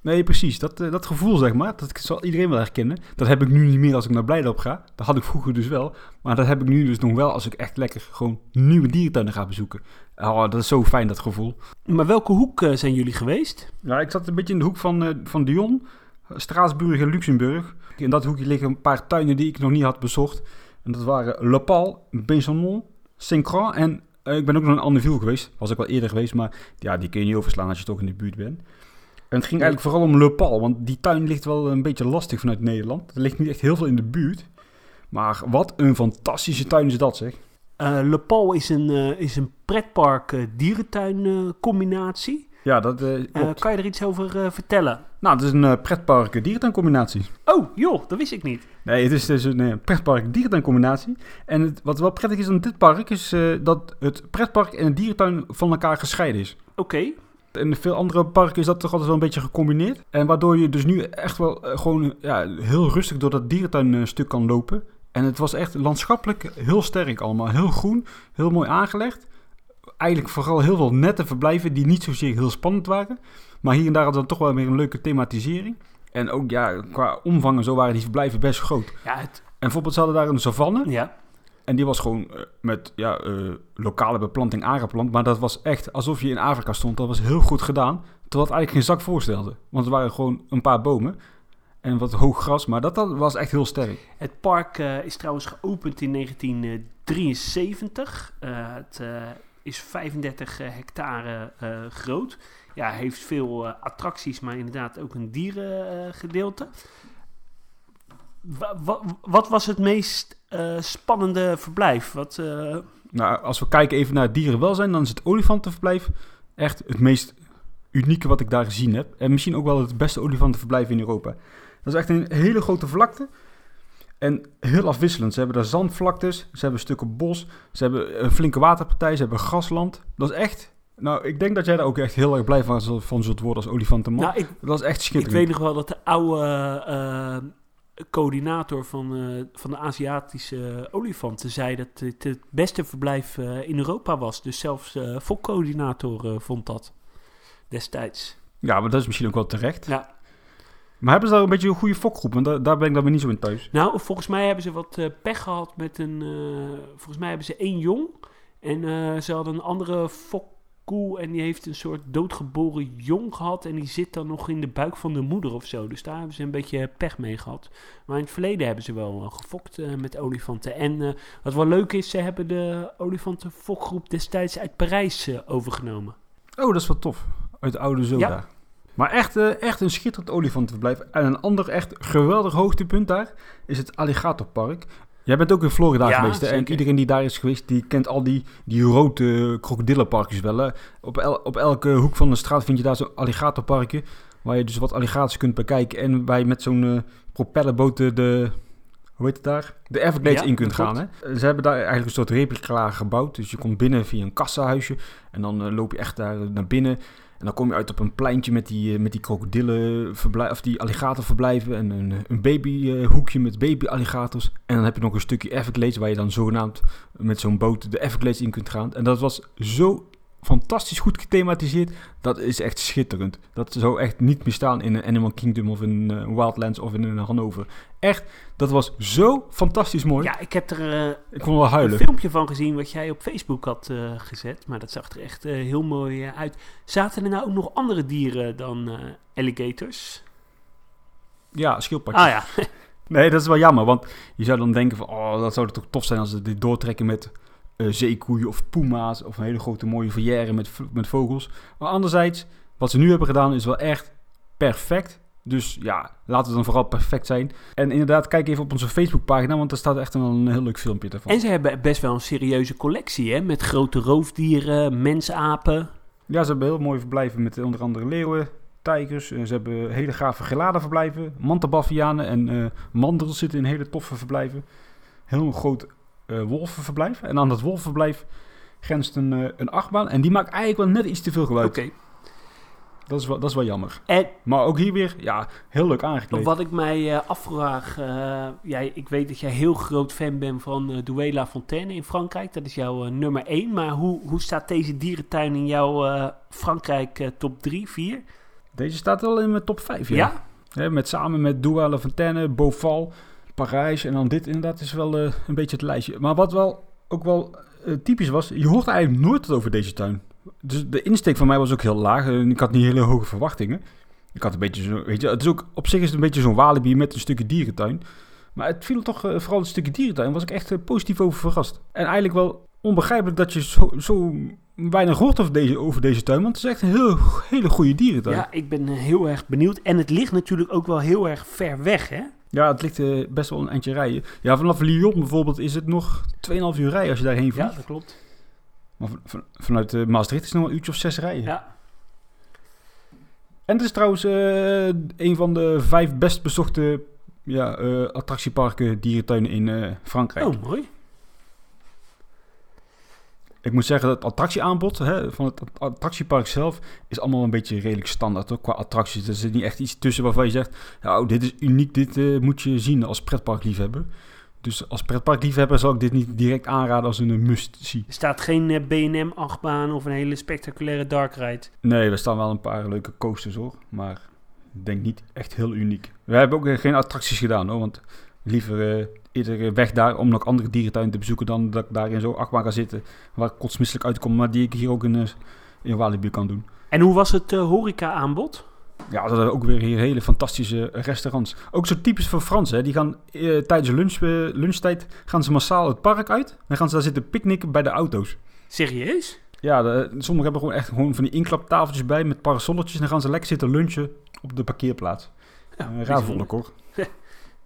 Nee, precies. Dat, eh, dat gevoel zeg maar. Dat zal iedereen wel herkennen. Dat heb ik nu niet meer als ik naar Blijdorp ga. Dat had ik vroeger dus wel. Maar dat heb ik nu dus nog wel als ik echt lekker gewoon nieuwe dierentuinen ga bezoeken. Oh, dat is zo fijn dat gevoel. Maar welke hoek zijn jullie geweest? Ja, ik zat een beetje in de hoek van, van Dion, Straatsburg en Luxemburg. In dat hoekje liggen een paar tuinen die ik nog niet had bezocht. En dat waren Le Pal, Saint-Croix en eh, ik ben ook nog in Anneville geweest. Was ik wel eerder geweest, maar ja, die kun je niet overslaan als je toch in de buurt bent. En het ging eigenlijk vooral om Le Pal, want die tuin ligt wel een beetje lastig vanuit Nederland. Er ligt niet echt heel veel in de buurt. Maar wat een fantastische tuin is dat zeg. Eh Le Pal is een, eh, is een pretpark dierentuin eh, combinatie. Ja, dat klopt. kan je er iets over vertellen? Nou, het is een eh, pretpark dierentuincombinatie. Oh, joh, dat wist ik niet. Nee, het is dus een eh, pretpark dierentuincombinatie. En het, wat wel prettig is aan dit park is eh, dat het pretpark en het dierentuin van elkaar gescheiden is. Oké. In veel andere parken is dat toch altijd wel een beetje gecombineerd. En waardoor je dus nu echt wel gewoon ja, heel rustig door dat dierentuinstuk kan lopen. En het was echt landschappelijk heel sterk allemaal. Heel groen, heel mooi aangelegd. Eigenlijk vooral heel veel nette verblijven die niet zozeer heel spannend waren. Maar hier en daar hadden we toch wel weer een leuke thematisering. En ook ja, qua omvang en zo waren die verblijven best groot. Ja, het, En bijvoorbeeld ze hadden daar een savanne. ja. En die was gewoon eh, met ja, eh, lokale beplanting aangeplant. Maar dat was echt alsof je in Afrika stond. Dat was heel goed gedaan. Terwijl het eigenlijk geen zak voorstelde. Want er waren gewoon een paar bomen. En wat hoog gras. Maar dat, dat was echt heel sterk. Het park eh, is trouwens geopend in 1973. Eh, het is 35 eh, hectare groot. Ja, heeft veel eh, attracties, maar inderdaad ook een dierengedeelte. Wa- wat was het meest eh, spannende verblijf? Wat, eh, Nou, als we kijken even naar het dierenwelzijn. Dan is het olifantenverblijf echt het meest unieke wat ik daar gezien heb. En misschien ook wel het beste olifantenverblijf in Europa. Dat is echt een hele grote vlakte. En heel afwisselend. Ze hebben daar zandvlaktes, ze hebben stukken bos, ze hebben een flinke waterpartij, ze hebben grasland. Dat is echt... Nou, ik denk dat jij daar ook echt heel erg blij van, zult- van zult worden als olifantenman. nou, ik, dat is echt ik schitterend. weet nog wel dat de oude eh, coördinator van, eh, van de Aziatische olifanten zei dat het het beste verblijf eh, in Europa was. Dus zelfs fokcoördinator vond dat destijds. Ja, maar dat is misschien ook wel terecht. Ja. Maar hebben ze daar een beetje een goede fokgroep? Want daar, daar ben ik dan weer niet zo in thuis. Nou, volgens mij hebben ze wat pech gehad met een... volgens mij hebben ze één jong. En ze hadden een andere en die heeft een soort doodgeboren jong gehad. En die zit dan nog in de buik van de moeder of zo. Dus daar hebben ze een beetje pech mee gehad. Maar in het verleden hebben ze wel eh, gefokt eh, met olifanten. En eh, wat wel leuk is, ze hebben de olifantenfokgroep destijds uit Parijs overgenomen. Oh, dat is wel tof. Uit de oude Zoda. Ja. Maar echt, echt een schitterend olifantenverblijf. En een ander echt geweldig hoogtepunt daar is het Alligatorpark. Jij bent ook in Florida Ja, geweest. hè? En iedereen die daar is geweest, die kent al die, die rode krokodillenparkjes wel. Hè? Op, el- op elke hoek van de straat vind je daar zo'n alligatorparkje. Waar je dus wat alligators kunt bekijken. En waar je met zo'n eh, propellerboot de. Hoe heet het daar? De Everglades Ja, in kunt gaan. Hè? Ze hebben daar eigenlijk een soort replica gebouwd. Dus je komt binnen via een kassahuisje. En dan eh, loop je echt daar naar binnen. En dan kom je uit op een pleintje met die, eh, met die krokodillen of die alligatorverblijven. En een, een babyhoekje met baby alligators. En dan heb je nog een stukje Everglades waar je dan zogenaamd met zo'n boot de Everglades in kunt gaan. En dat was zo fantastisch goed gethematiseerd. Dat is echt schitterend. Dat zou echt niet meer staan in een Animal Kingdom of in eh, Wildlands of in een Hannover. Echt, dat was zo fantastisch mooi. Ja, ik heb er eh, Ik kon wel een huilen. filmpje van gezien wat jij op Facebook had eh, gezet. Maar dat zag er echt eh, heel mooi eh, uit. Zaten er nou ook nog andere dieren dan eh, alligators? Ja, schildpadjes. Ah ja, Nee, dat is wel jammer, want je zou dan denken van, oh, dat zou toch tof zijn als ze dit doortrekken met eh, zeekoeien of puma's of een hele grote mooie volière met, met vogels. Maar anderzijds, wat ze nu hebben gedaan is wel echt perfect. Dus ja, laten we dan vooral perfect zijn. En inderdaad, kijk even op onze Facebookpagina, want daar staat echt wel een heel leuk filmpje ervan. en ze hebben best wel een serieuze collectie, hè? Met grote roofdieren, mensapen. Ja, ze hebben heel mooie verblijven met onder andere leeuwen, tijgers. Ze hebben hele gave geladenverblijven, mantelbavianen en eh mandels zitten in hele toffe verblijven. Heel groot eh, wolvenverblijf. En aan dat wolvenverblijf grenst een, eh, een achtbaan. En die maakt eigenlijk wel net iets te veel geluid. Oké. Dat, is wel, dat is wel jammer. En Maar ook hier weer, ja, heel leuk aangekleed. wat ik mij eh, afvraag, eh, jij, ik weet dat jij heel groot fan bent van eh Duela Fontaine in Frankrijk. Dat is jouw eh, nummer 1. Maar hoe, hoe staat deze dierentuin in jouw eh, Frankrijk eh, top 3, 4? Deze staat wel in mijn top 5, ja. Ja? Met, samen met Douala La Fontaine, Beauval, Parijs en dan dit inderdaad is wel eh, een beetje het lijstje. Maar wat wel ook wel eh, typisch was, je hoort eigenlijk nooit over deze tuin. Dus de insteek van mij was ook heel laag en ik had niet hele hoge verwachtingen. Ik had een beetje zo, weet je, het is ook, op zich is het een beetje zo'n walibi met een stukje dierentuin. Maar het viel toch, eh, vooral het stukje dierentuin, was ik echt positief over verrast. En eigenlijk wel onbegrijpelijk dat je zo, zo weinig hoort over deze, over deze tuin, want het is echt een heel, hele goede dierentuin. Ja, ik ben heel erg benieuwd. En het ligt natuurlijk ook wel heel erg ver weg, hè? Ja, het ligt eh, best wel een eindje rijden. Ja, vanaf Lyon bijvoorbeeld is het nog 2,5 uur rijden als je daarheen vliegt. Ja, dat klopt. Maar van- van- vanuit eh, Maastricht is het nog een uurtje of zes rijden. Ja. En het is trouwens eh, een van de vijf best bezochte ja, attractieparken, dierentuinen in Frankrijk. Oh, mooi. Ik moet zeggen, dat het attractieaanbod hè, van het attractiepark zelf is allemaal een beetje redelijk standaard ook qua attracties. Er zit niet echt iets tussen waarvan je zegt, nou, dit is uniek, dit eh, moet je zien als pretparkliefhebber. Dus als pretparkliefhebber zal ik dit niet direct aanraden als een must-see. Er staat geen eh, B&M-achtbaan of een hele spectaculaire dark ride. Nee, er staan wel een paar leuke coasters hoor, maar ik denk niet echt heel uniek. We hebben ook eh, geen attracties gedaan hoor, want liever eerder eh, weg daar om nog andere dierentuinen te bezoeken dan dat ik daar in zo'n achtbaan ga zitten waar ik kotsmisselijk uitkom, maar die ik hier ook in, eh, in Walibi kan doen. En hoe was het eh, horeca-aanbod? Ja, dat ook weer hier hele fantastische restaurants. Ook zo typisch voor Fransen. Hè. Die gaan eh, tijdens lunch, lunchtijd gaan ze massaal het park uit. Dan gaan ze daar zitten picknicken bij de auto's. Serieus? Ja, de, sommigen hebben gewoon echt gewoon van die inklaptafeltjes bij met parasolletjes. En dan gaan ze lekker zitten lunchen op de parkeerplaats. Ja, raar volk hoor.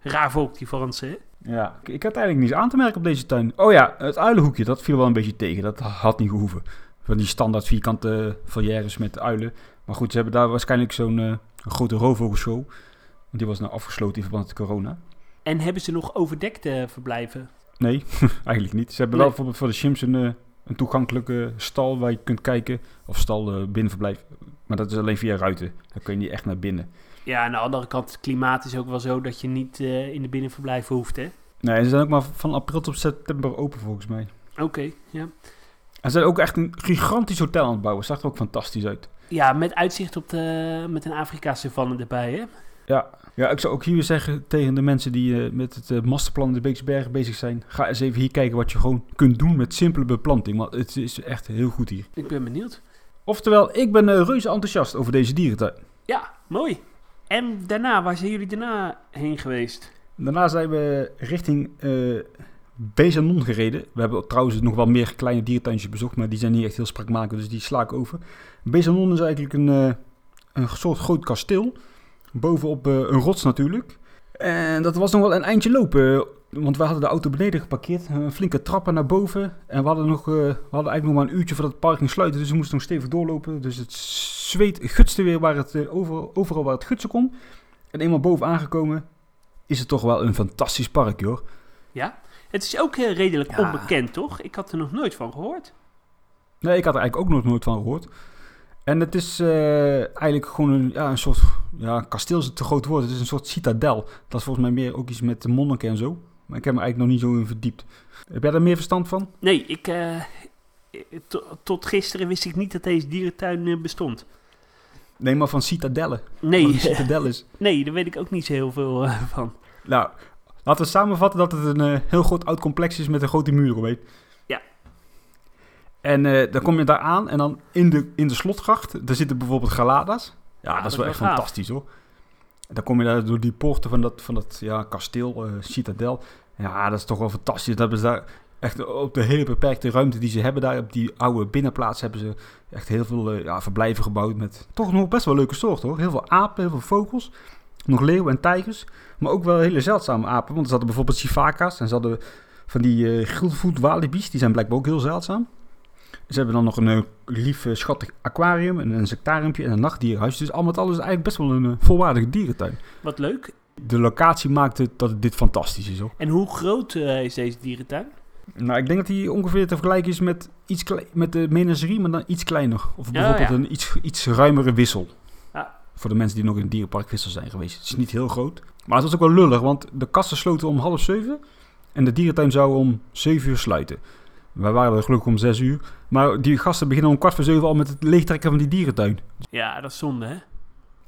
Raar volk, die Fransen, hè? Ja, ik, had eigenlijk niets aan te merken op deze tuin. Oh ja, het uilenhoekje, dat viel wel een beetje tegen. Dat had niet gehoeven. Van die standaard vierkante volières met uilen. Maar goed, ze hebben daar waarschijnlijk zo'n eh, een grote roofvogelshow. Want die was nou afgesloten in verband met corona. En hebben ze nog overdekte verblijven? Nee, eigenlijk niet. Ze hebben Nee. wel bijvoorbeeld voor de Chimps een, eh, een toegankelijke stal waar je kunt kijken. Of stal eh, binnenverblijf. Maar dat is alleen via ruiten. Dan kun je niet echt naar binnen. Ja, aan de andere kant, het klimaat is ook wel zo dat je niet eh, in de binnenverblijven hoeft, hè? Nee, ze zijn ook maar van april tot september open volgens mij. Oké, ja. En ze zijn ook echt een gigantisch hotel aan het bouwen. Zag er ook fantastisch uit. Ja, met uitzicht op de, met een Afrika-savanne erbij, hè? Ja. ja, ik zou ook hier weer zeggen tegen de mensen die eh, met het eh, masterplan in de Beekse Bergen bezig zijn. Ga eens even hier kijken wat je gewoon kunt doen met simpele beplanting. Want het is echt heel goed hier. Ik ben benieuwd. Oftewel, ik ben eh, reuze enthousiast over deze dierentuin. Ja, mooi. En daarna, waar zijn jullie daarna heen geweest? Daarna zijn we richting eh Bezanon gereden. We hebben trouwens nog wel meer kleine dierentuintjes bezocht, maar die zijn niet echt heel sprakmakend, dus die sla ik over. Bezanon is eigenlijk een, eh, een soort groot kasteel. Bovenop eh, een rots natuurlijk. En dat was nog wel een eindje lopen. Want we hadden de auto beneden geparkeerd. Een flinke trappen naar boven. En we hadden, nog, eh, we hadden eigenlijk nog maar een uurtje voordat het parking sluiten. Dus we moesten nog stevig doorlopen. Dus het zweet gutste weer waar het, eh, over, overal waar het gutsen kon. En eenmaal boven aangekomen is het toch wel een fantastisch park, hoor. Ja? Het is ook eh, redelijk Ja. onbekend, toch? Ik had er nog nooit van gehoord. Nee, ik had er eigenlijk ook nog nooit van gehoord. En het is eh, eigenlijk gewoon een, ja, een soort... Ja, kasteel is een te groot woord. Het is een soort citadel. Dat is volgens mij meer ook iets met de monniken en zo. Maar ik heb me eigenlijk nog niet zo in verdiept. Heb jij daar meer verstand van? Nee, ik, eh, to- tot gisteren wist ik niet dat deze dierentuin eh, bestond. Nee, maar van citadellen. Nee, is. nee, daar weet ik ook niet zo heel veel eh, van. Nou, laten we samenvatten dat het een eh, heel groot oud complex is met een grote muur omheen. Ja. En eh, dan kom je daar aan en dan in de, in de slotgracht, daar zitten bijvoorbeeld Galadas. Ja, Ja, dat is wel echt gaaf. fantastisch hoor. Dan kom je daar door die poorten van dat, van dat ja, kasteel, eh, citadel. Ja, dat is toch wel fantastisch. Dat hebben ze daar echt op de hele beperkte ruimte die ze hebben daar, op die oude binnenplaats, hebben ze echt heel veel eh, ja, verblijven gebouwd met toch nog best wel leuke soorten hoor. Heel veel apen, heel veel vogels, nog leeuwen en tijgers. Maar ook wel hele zeldzame apen. Want er zaten bijvoorbeeld sivaka's. En ze hadden van die gulvoet walibi's. Die zijn blijkbaar ook heel zeldzaam. Ze hebben dan nog een eh, lief eh, schattig aquarium. En een insectariumpje en een nachtdierhuis. Dus al met alles eigenlijk best wel een eh, volwaardige dierentuin. Wat leuk. De locatie maakt het dat dit fantastisch is hoor. En hoe groot is deze dierentuin? Nou, ik denk dat die ongeveer te vergelijken is met, iets met de menagerie, maar dan iets kleiner. Of Ja, bijvoorbeeld ja. een iets, iets ruimere wissel. Ja. Voor de mensen die nog in het dierenpark Wissel zijn geweest. Het is niet heel groot. Maar het was ook wel lullig, want de kassen sloten om half zeven. En de dierentuin zou om zeven uur sluiten. Wij waren er gelukkig om zes uur. Maar die gasten beginnen om kwart voor zeven al met het leegtrekken van die dierentuin. Ja, dat is zonde, hè?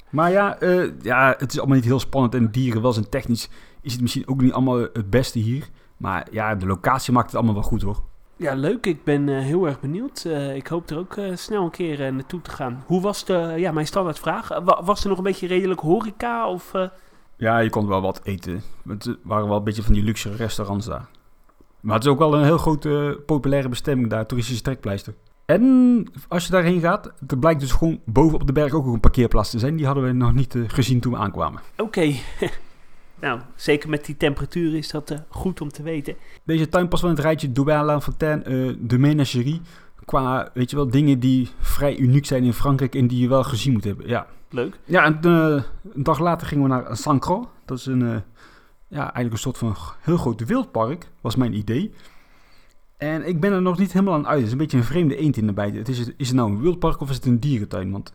Maar ja, eh, ja, het is allemaal niet heel spannend. En dieren, wel zijn technisch, is het misschien ook niet allemaal het beste hier. Maar ja, de locatie maakt het allemaal wel goed hoor. Ja, leuk. Ik ben eh, heel erg benieuwd. Eh, ik hoop er ook snel een keer naartoe te gaan. Hoe was de, ja, mijn standaardvraag? Wa- was er nog een beetje redelijk horeca? Of, Ja, je kon wel wat eten. Het waren wel een beetje van die luxe restaurants daar. Maar het is ook wel een heel grote populaire bestemming daar, toeristische trekpleister. En als je daarheen gaat, er blijkt dus gewoon boven op de berg ook nog een parkeerplaats te zijn. Die hadden we nog niet eh, gezien toen we aankwamen. Oké. nou, zeker met die temperatuur is dat eh, goed om te weten. Deze tuin past wel in het rijtje Douala Fontaine, eh de menagerie. Qua, weet je wel, dingen die vrij uniek zijn in Frankrijk en die je wel gezien moet hebben. Ja, Leuk. Ja, en eh, een dag later gingen we naar Saint-Croix. Dat is een, eh, ja, eigenlijk een soort van heel groot wildpark, was mijn idee. En ik ben er nog niet helemaal aan uit. Het is een beetje een vreemde eend in de bijt. Het is, is het nou een wildpark of is het een dierentuin? Want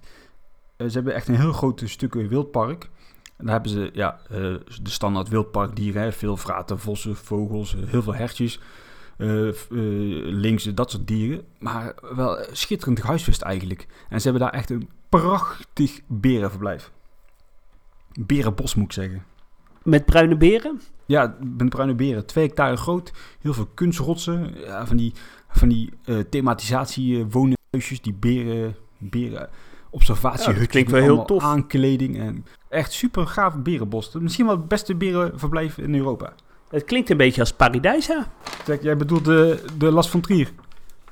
eh, ze hebben echt een heel groot stuk wildpark. En daar hebben ze ja, eh, de standaard wildparkdieren. Hè. Veel vraten, vossen, vogels, eh, heel veel hertjes. eh, f- eh, links, dat soort dieren. Maar wel schitterend gehuisvest eigenlijk. En ze hebben daar echt een prachtig berenverblijf. Berenbos moet ik zeggen. Met bruine beren? Ja, met bruine beren. Twee hectare groot. Heel veel kunstrotsen. Ja, van die, van die eh, thematisatie eh, woonhuisjes. Die beren, beren observatiehutjes. Ja, dat klinkt wel heel tof. Aankleding. En echt super gaaf berenbos. Misschien wel het beste berenverblijf in Europa. Het klinkt een beetje als Paradijsa. Kijk, jij bedoelt de, de Las van Trier.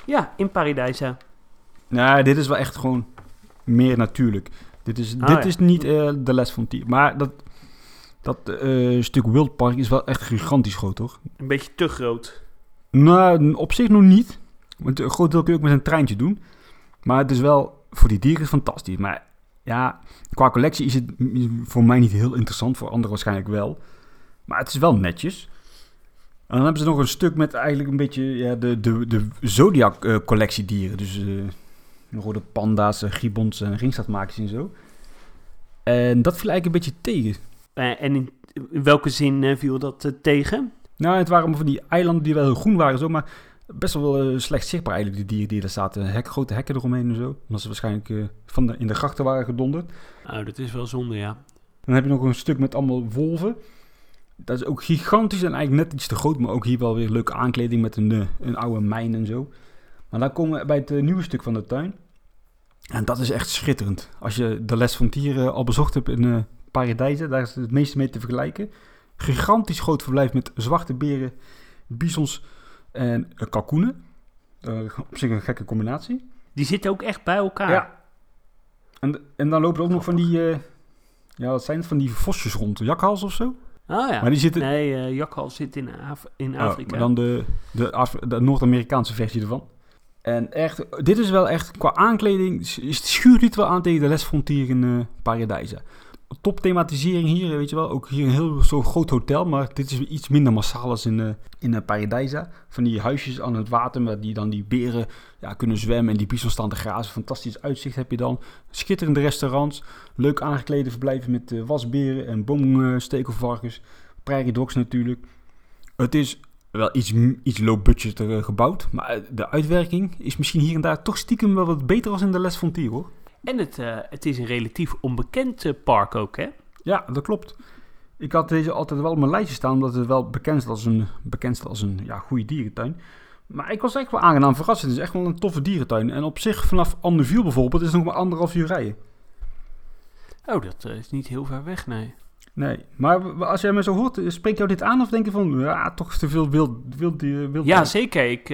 Ja, in Paradijsa. Nou, dit is wel echt gewoon meer natuurlijk. Dit is, Ah, dit ja. is niet eh, de Les van Trier. Maar dat, dat eh, stuk wildpark is wel echt gigantisch groot, hoor. Een beetje te groot. Nou, op zich nog niet. Want een groot deel kun je ook met een treintje doen. Maar het is wel voor die dieren fantastisch. Maar ja, qua collectie is het voor mij niet heel interessant. Voor anderen waarschijnlijk wel. Maar het is wel netjes. En dan hebben ze nog een stuk met eigenlijk een beetje ja, de, de, de Zodiac eh, collectie dieren. Dus eh rode panda's, gibbons en en zo. En dat viel eigenlijk een beetje tegen. Eh, en in, in welke zin eh, viel dat eh, tegen? Nou, het waren allemaal van die eilanden die wel heel groen waren, en zo, maar best wel slecht zichtbaar eigenlijk, de dieren die er zaten. Hek, grote hekken eromheen en zo. Omdat ze waarschijnlijk eh, van de, in de grachten waren gedonderd. Oh, dat is wel zonde, ja. Dan heb je nog een stuk met allemaal wolven. Dat is ook gigantisch en eigenlijk net iets te groot, maar ook hier wel weer leuke aankleding met een, een oude mijn en zo. Maar dan komen we bij het nieuwe stuk van de tuin. En dat is echt schitterend. Als je de les van Tieren al bezocht hebt in eh Paradijzen, daar is het meeste mee te vergelijken. Gigantisch groot verblijf met zwarte beren, bisons en eh, kalkoenen. Eh, op zich een gekke combinatie. Die zitten ook echt bij elkaar. Ja. En, en dan lopen er ook nog van die, eh, ja, wat zijn het, van die vosjes rond, jakhals of zo? Ah ja. Maar die zitten, Nee, jakhals zit in, Af in Oh, Afrika. maar dan de, de, Af- de Noord-Amerikaanse versie ervan. En echt, dit is wel echt, qua aankleding, schuurt dit wel aan tegen de Les Frontier in Paradijsa. Top thematisering hier, weet je wel. Ook hier een heel zo groot hotel, maar dit is iets minder massaal als in, eh in eh, Paradijsa. Van die huisjes aan het water, waar die dan die beren ja, kunnen zwemmen en die bisons staan te grazen. Fantastisch uitzicht heb je dan. Schitterende restaurants, leuk aangeklede verblijven met eh, wasberen en boomstekelvarkens. Prairie dogs natuurlijk. Het is wel iets, iets low budget gebouwd. Maar de uitwerking is misschien hier en daar toch stiekem wel wat beter als in de Les Frontier hoor. En het, eh, het is een relatief onbekend eh, park ook, hè? Ja, dat klopt. Ik had deze altijd wel op mijn lijstje staan, omdat het wel bekend is als een, bekend staat als een ja, goede dierentuin. Maar ik was echt wel aangenaam verrast. Het is echt wel een toffe dierentuin. En op zich, vanaf Andeville bijvoorbeeld, is het nog maar anderhalf uur rijden. Oh, dat eh, is niet heel ver weg, nee. Nee, maar als jij me zo hoort, spreekt jou dit aan of denk je van, ja, toch te veel wild, wild, Ja, zeker. Ik,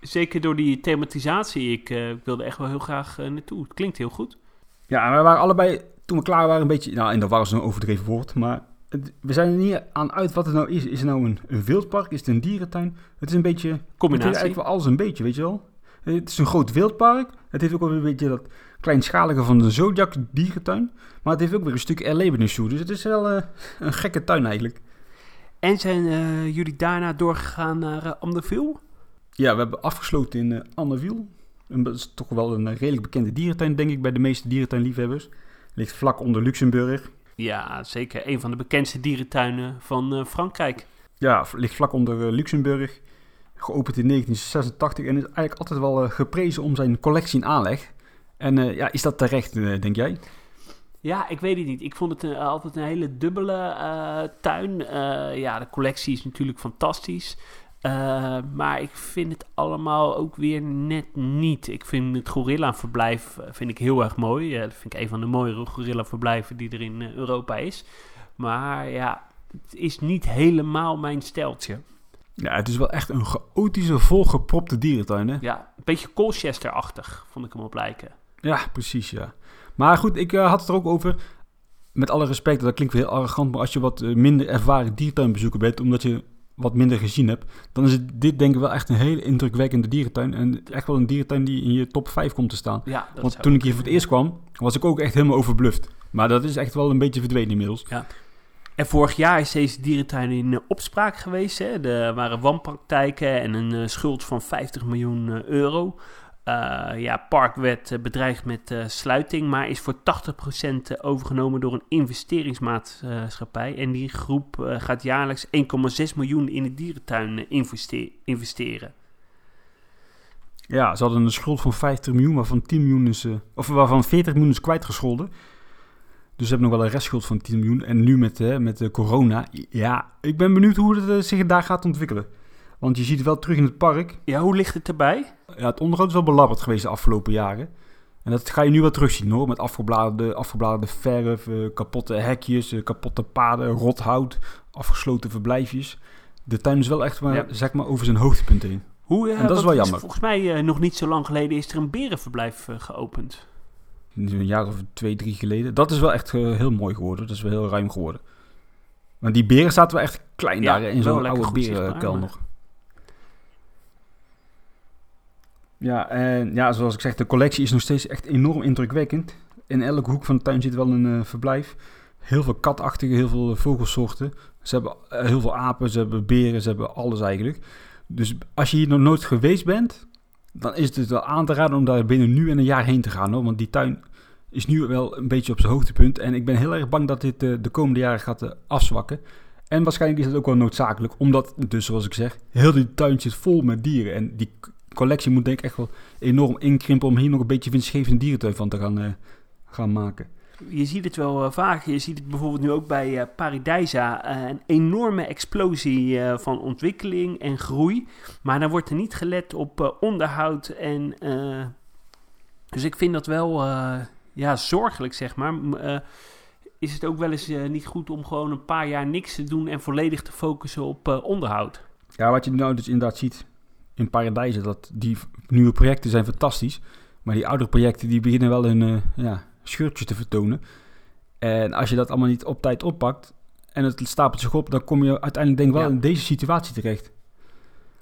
zeker door die thematisatie. Ik eh, wilde echt wel heel graag eh, naartoe. Het klinkt heel goed. Ja, we waren allebei, toen we klaar waren, een beetje... Nou, en dat was een overdreven woord, maar... het- we zijn er niet aan uit wat het nou is. Is het nou een, een wildpark? Is het een dierentuin? Het is een beetje... Het heeft Combinatie. eigenlijk wel alles een beetje, weet je wel? Het is een groot wildpark. Het heeft ook wel een beetje dat kleinschalige van de Zodiac dierentuin. Maar het heeft ook weer een stuk erlevenis toe. Dus het is wel eh, een gekke tuin eigenlijk. En zijn jullie daarna doorgegaan naar Amderville? Ja, we hebben afgesloten in uh, Anneville. En dat is toch wel een eh, redelijk bekende dierentuin, denk ik, bij de meeste dierentuinliefhebbers. Ligt vlak onder Luxemburg. Ja, zeker. Een van de bekendste dierentuinen van uh, Frankrijk. Ja, ligt vlak onder uh, Luxemburg. Geopend in 1986 en is eigenlijk altijd wel uh, geprezen om zijn collectie in aanleg. En ja, is dat terecht, denk jij? Ja, ik weet het niet. Ik vond het een, altijd een hele dubbele tuin. Ja, de collectie is natuurlijk fantastisch. Uh, maar ik vind het allemaal ook weer net niet. Ik vind het gorilla-verblijf vind ik heel erg mooi. dat vind ik een van de mooiere gorilla-verblijven die er in Europa is. Maar ja, het is niet helemaal mijn steltje. Ja, het is wel echt een chaotische, volgepropte dierentuin, hè? Ja, een beetje Colchester-achtig vond ik hem op lijken. Ja, precies, ja. Maar goed, ik uh, had het er ook over. Met alle respect, dat klinkt wel heel arrogant, maar als je wat minder ervaren dierentuinbezoeker bent, omdat je wat minder gezien hebt, dan is het, dit denk ik wel echt een hele indrukwekkende dierentuin. En echt wel een dierentuin die in je top 5 komt te staan. Ja, Want toen ik hier voor het eerst kwam, was ik ook echt helemaal overbluft. Maar dat is echt wel een beetje verdwenen inmiddels. Ja. En vorig jaar is deze dierentuin in uh, opspraak geweest. Hè? Er waren wanpraktijken en een uh, schuld van 50 miljoen uh, euro. Uh, ja, Park werd uh, bedreigd met uh, sluiting, maar is voor 80% overgenomen door een investeringsmaatschappij. En die groep gaat jaarlijks 1,6 miljoen in de dierentuin investe investeren. Ja, ze hadden een schuld van 50 miljoen, waarvan 10 miljoen is, of waarvan 40 miljoen is kwijtgescholden. Dus ze hebben nog wel een restschuld van 10 miljoen. En nu met, met de corona, ja, ik ben benieuwd hoe het zich daar gaat ontwikkelen. Want je ziet het wel terug in het park. Ja, hoe ligt het erbij? Ja, het onderhoud is wel belabberd geweest de afgelopen jaren. En dat ga je nu wel terugzien hoor. Met afgebladerde, afgebladerde verf, uh, kapotte hekjes, uh, kapotte paden, rot hout, afgesloten verblijfjes. De tuin is wel echt maar, ja. zeg maar over zijn hoogtepunt heen. Hoe, uh, en dat is wel jammer. Volgens mij nog niet zo lang geleden is er een berenverblijf geopend. Een jaar of twee, drie geleden. Dat is wel echt heel mooi geworden. Dat is wel heel ruim geworden. Maar die beren zaten wel echt klein ja, daar in zo'n oude berenkuil nog. Ja, en ja, zoals ik zeg, de collectie is nog steeds echt enorm indrukwekkend. In elke hoek van de tuin zit wel een uh, verblijf. Heel veel katachtige, heel veel vogelsoorten. Ze hebben uh, heel veel apen, ze hebben beren, ze hebben alles eigenlijk. Dus als je hier nog nooit geweest bent, dan is het dus wel aan te raden om daar binnen nu en een jaar heen te gaan. Hoor. Want die tuin is nu wel een beetje op zijn hoogtepunt. En ik ben heel erg bang dat dit de komende jaren gaat afzwakken. En waarschijnlijk is dat ook wel noodzakelijk, omdat, dus zoals ik zeg, heel die tuin zit vol met dieren. En die collectie moet denk ik echt wel enorm inkrimpen om hier nog een beetje winstgevende dierentuin van te gaan, uh, gaan maken. Je ziet het wel uh, vaak. Je ziet het bijvoorbeeld nu ook bij uh, Paradijsa. een enorme explosie van ontwikkeling en groei. Maar dan wordt er niet gelet op onderhoud. En, dus ik vind dat wel ja, zorgelijk, zeg maar. is het ook wel eens niet goed om gewoon een paar jaar niks te doen en volledig te focussen op onderhoud? Ja, wat je nou dus inderdaad ziet in Paradijzen, dat die nieuwe projecten zijn fantastisch. Maar die oudere projecten die beginnen wel een uh, ja, scheurtje te vertonen. En als je dat allemaal niet op tijd oppakt en het stapelt zich op, dan kom je uiteindelijk denk ik wel in deze situatie terecht.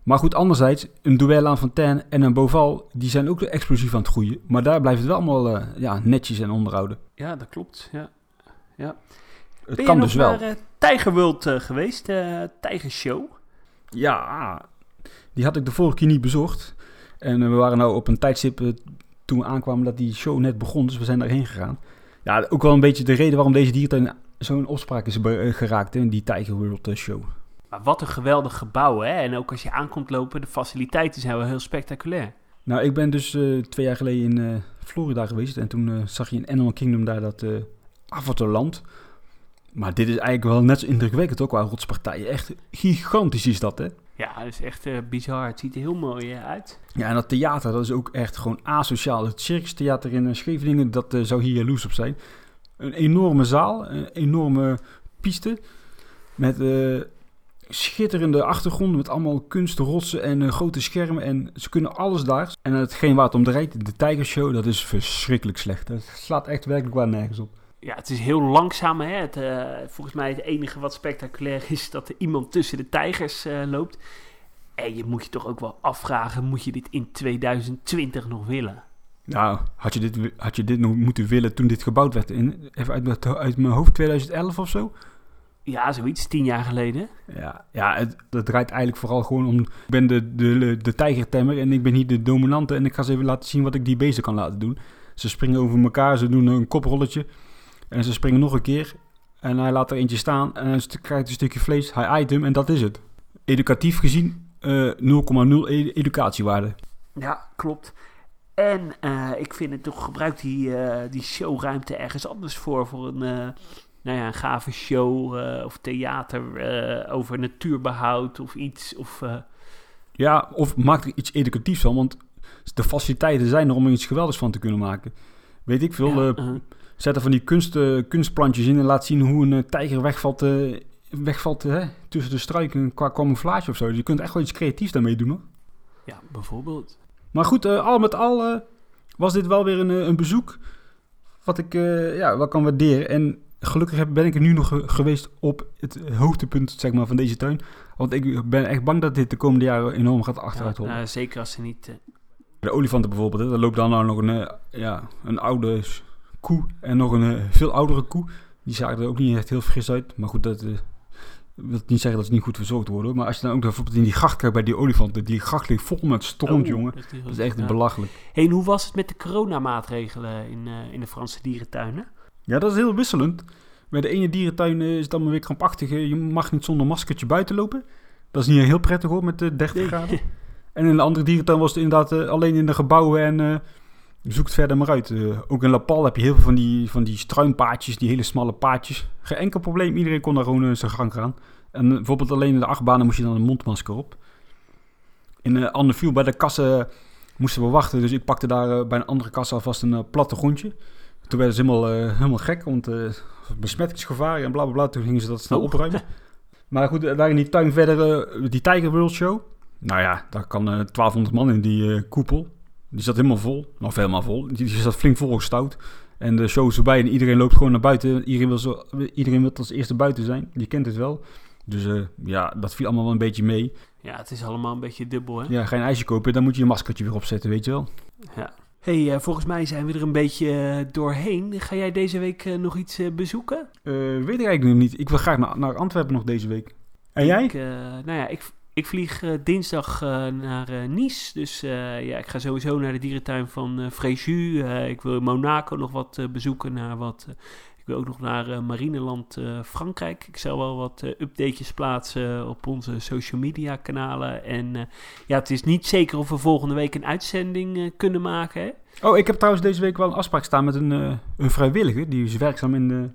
Maar goed, anderzijds, een duel aan Fontaine en een Boval, die zijn ook explosief aan het groeien. Maar daar blijft het wel allemaal uh, ja, netjes en onderhouden. Ja, dat klopt. Ja. Ja. Het ben kan je dus wel. naar uh, World uh, geweest? De Tiger Show? Ja, die had ik de vorige keer niet bezocht. En we waren nou op een tijdstip toen we aankwamen dat die show net begon. Dus we zijn daarheen gegaan. Ja, ook wel een beetje de reden waarom deze dierentuin zo'n opspraak is geraakt in die Tiger World show. Maar wat een geweldig gebouw, hè? En ook als je aankomt lopen, de faciliteiten zijn wel heel spectaculair. Nou, ik ben dus uh, twee jaar geleden in uh, Florida geweest. En toen uh, zag je in Animal Kingdom daar dat Avatarland. Maar dit is eigenlijk wel net zo indrukwekkend ook qua rotspartijen. Echt gigantisch is dat, hè? Ja, dat is echt bizar. Het ziet er heel mooi uit. Ja, en dat theater, dat is ook echt gewoon asociaal. Het Circus Theater in Scheveningen, dat zou hier jaloers op zijn. Een enorme zaal, een enorme piste. Met schitterende achtergronden met allemaal kunstrotsen en grote schermen. En ze kunnen alles daar. En hetgeen waar het om draait, de Tiger Show, dat is verschrikkelijk slecht. Dat slaat echt werkelijk waar nergens op. Ja, het is heel langzaam. Hè? Het, uh, volgens mij het enige wat spectaculair is dat er iemand tussen de tijgers uh, loopt. En je moet je toch ook wel afvragen, moet je dit in 2020 nog willen? Nou, had je dit, had je dit nog moeten willen toen dit gebouwd werd? In, even uit, uit mijn hoofd, 2011 of zo? Ja, zoiets, tien jaar geleden. Ja, ja het, dat draait eigenlijk vooral gewoon om... Ik ben de, de, de tijgertemmer en ik ben hier de dominante... en ik ga ze even laten zien wat ik die beesten kan laten doen. Ze springen over elkaar, ze doen een koprolletje... en ze springen nog een keer... en hij laat er eentje staan en hij krijgt een stukje vlees. Hij eet hem en dat is het. Educatief gezien uh, 0,0 educatiewaarde. Ja, klopt. En uh, ik vind het toch, gebruik die, uh, die showruimte ergens anders voor... voor een uh, nou ja, een gave show of theater over natuurbehoud of iets. Of. Ja, of maak er iets educatiefs van, want de faciliteiten zijn er om er iets geweldigs van te kunnen maken. Weet ik veel, ja, -huh. Zet er van die kunst, kunstplantjes in en laat zien hoe een tijger wegvalt, wegvalt hè, tussen de struiken qua camouflage of zo. Dus je kunt echt wel iets creatiefs daarmee doen hoor. Ja, bijvoorbeeld. Maar goed, al met al was dit wel weer een, een bezoek wat ik ja, wel kan waarderen. En gelukkig ben ik er nu nog geweest op het hoogtepunt zeg maar, van deze tuin. Want ik ben echt bang dat dit de komende jaren enorm gaat achteruit. Ja, uh, zeker als ze niet... Uh... De olifanten bijvoorbeeld, hè, daar loopt dan nou nog een, ja, een oude koe en nog een veel oudere koe. Die zagen er ook niet echt heel fris uit. Maar goed, dat wil niet zeggen dat ze niet goed verzorgd worden. Maar als je dan ook bijvoorbeeld in die gracht kijkt bij die olifanten. Die gracht ligt vol met stront, oh, jongen. Dat is, dat is echt ja. belachelijk. Hey, en hoe was het met de coronamaatregelen in, in de Franse dierentuinen? Ja, dat is heel wisselend. Bij de ene dierentuin is het allemaal weer krampachtig. Je mag niet zonder maskertje buiten lopen. Dat is niet heel prettig hoor, met de 30 graden. En in de andere dierentuin was het inderdaad uh, alleen in de gebouwen en uh, zoek het verder maar uit. Uh, ook in La Pal heb je heel veel van die, van die struinpaadjes, die hele smalle paadjes. Geen enkel probleem, iedereen kon daar gewoon zijn gang gaan. En bijvoorbeeld alleen in de achtbanen moest je dan een mondmasker op. In uh, Anneviel bij de kassen moesten we wachten, dus ik pakte daar bij een andere kassa alvast een platte grondje. Toen werden ze helemaal, helemaal gek, want besmettingsgevaar en blablabla. Bla, bla. Toen gingen ze dat snel oh. opruimen. maar goed, daar in die tuin verder, die Tiger World Show. Nou ja, daar kan 1200 man in die koepel. Die zat helemaal vol. Nog helemaal vol. Die, die zat flink volgestout. En de show is erbij en iedereen loopt gewoon naar buiten. Iedereen wil, zo, iedereen wil als eerste buiten zijn. Die kent het wel. Dus ja, dat viel allemaal wel een beetje mee. Ja, het is allemaal een beetje dubbel, hè? Ja, ga je een ijsje kopen, dan moet je je maskertje weer opzetten, weet je wel. Ja. hey, uh, volgens mij zijn we er een beetje uh, doorheen. Ga jij deze week nog iets bezoeken? weet ik eigenlijk nog niet. Ik wil graag naar, naar Antwerpen nog deze week. En jij? Ik, nou ja, ik, ik vlieg dinsdag naar Nice. Dus ja, ik ga sowieso naar de dierentuin van Fréjus. ik wil Monaco nog wat bezoeken naar wat... Ik wil ook nog naar uh, Marineland uh, Frankrijk. Ik zal wel wat uh, updatejes plaatsen op onze social media kanalen. En ja, het is niet zeker of we volgende week een uitzending kunnen maken. Hè? Oh, ik heb trouwens deze week wel een afspraak staan met een, een vrijwilliger. Die is werkzaam in de,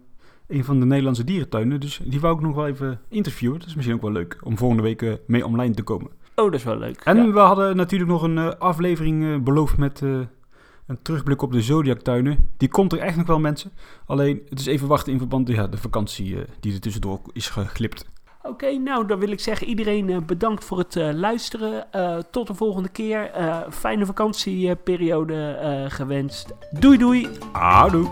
een van de Nederlandse dierentuinen. Dus die wou ik nog wel even interviewen. Dat is misschien ook wel leuk om volgende week mee online te komen. Oh, dat is wel leuk. En ja. we hadden natuurlijk nog een aflevering beloofd met een terugblik op de Zodiac-tuinen. Die komt er echt nog wel, mensen. Alleen, het is even wachten in verband met ja, de vakantie die er tussendoor is geglipt. Oké, nou dan wil ik zeggen iedereen eh, bedankt voor het eh, luisteren. Eh, tot de volgende keer. Eh, fijne vakantieperiode eh, gewenst. Doei doei. Houdoe.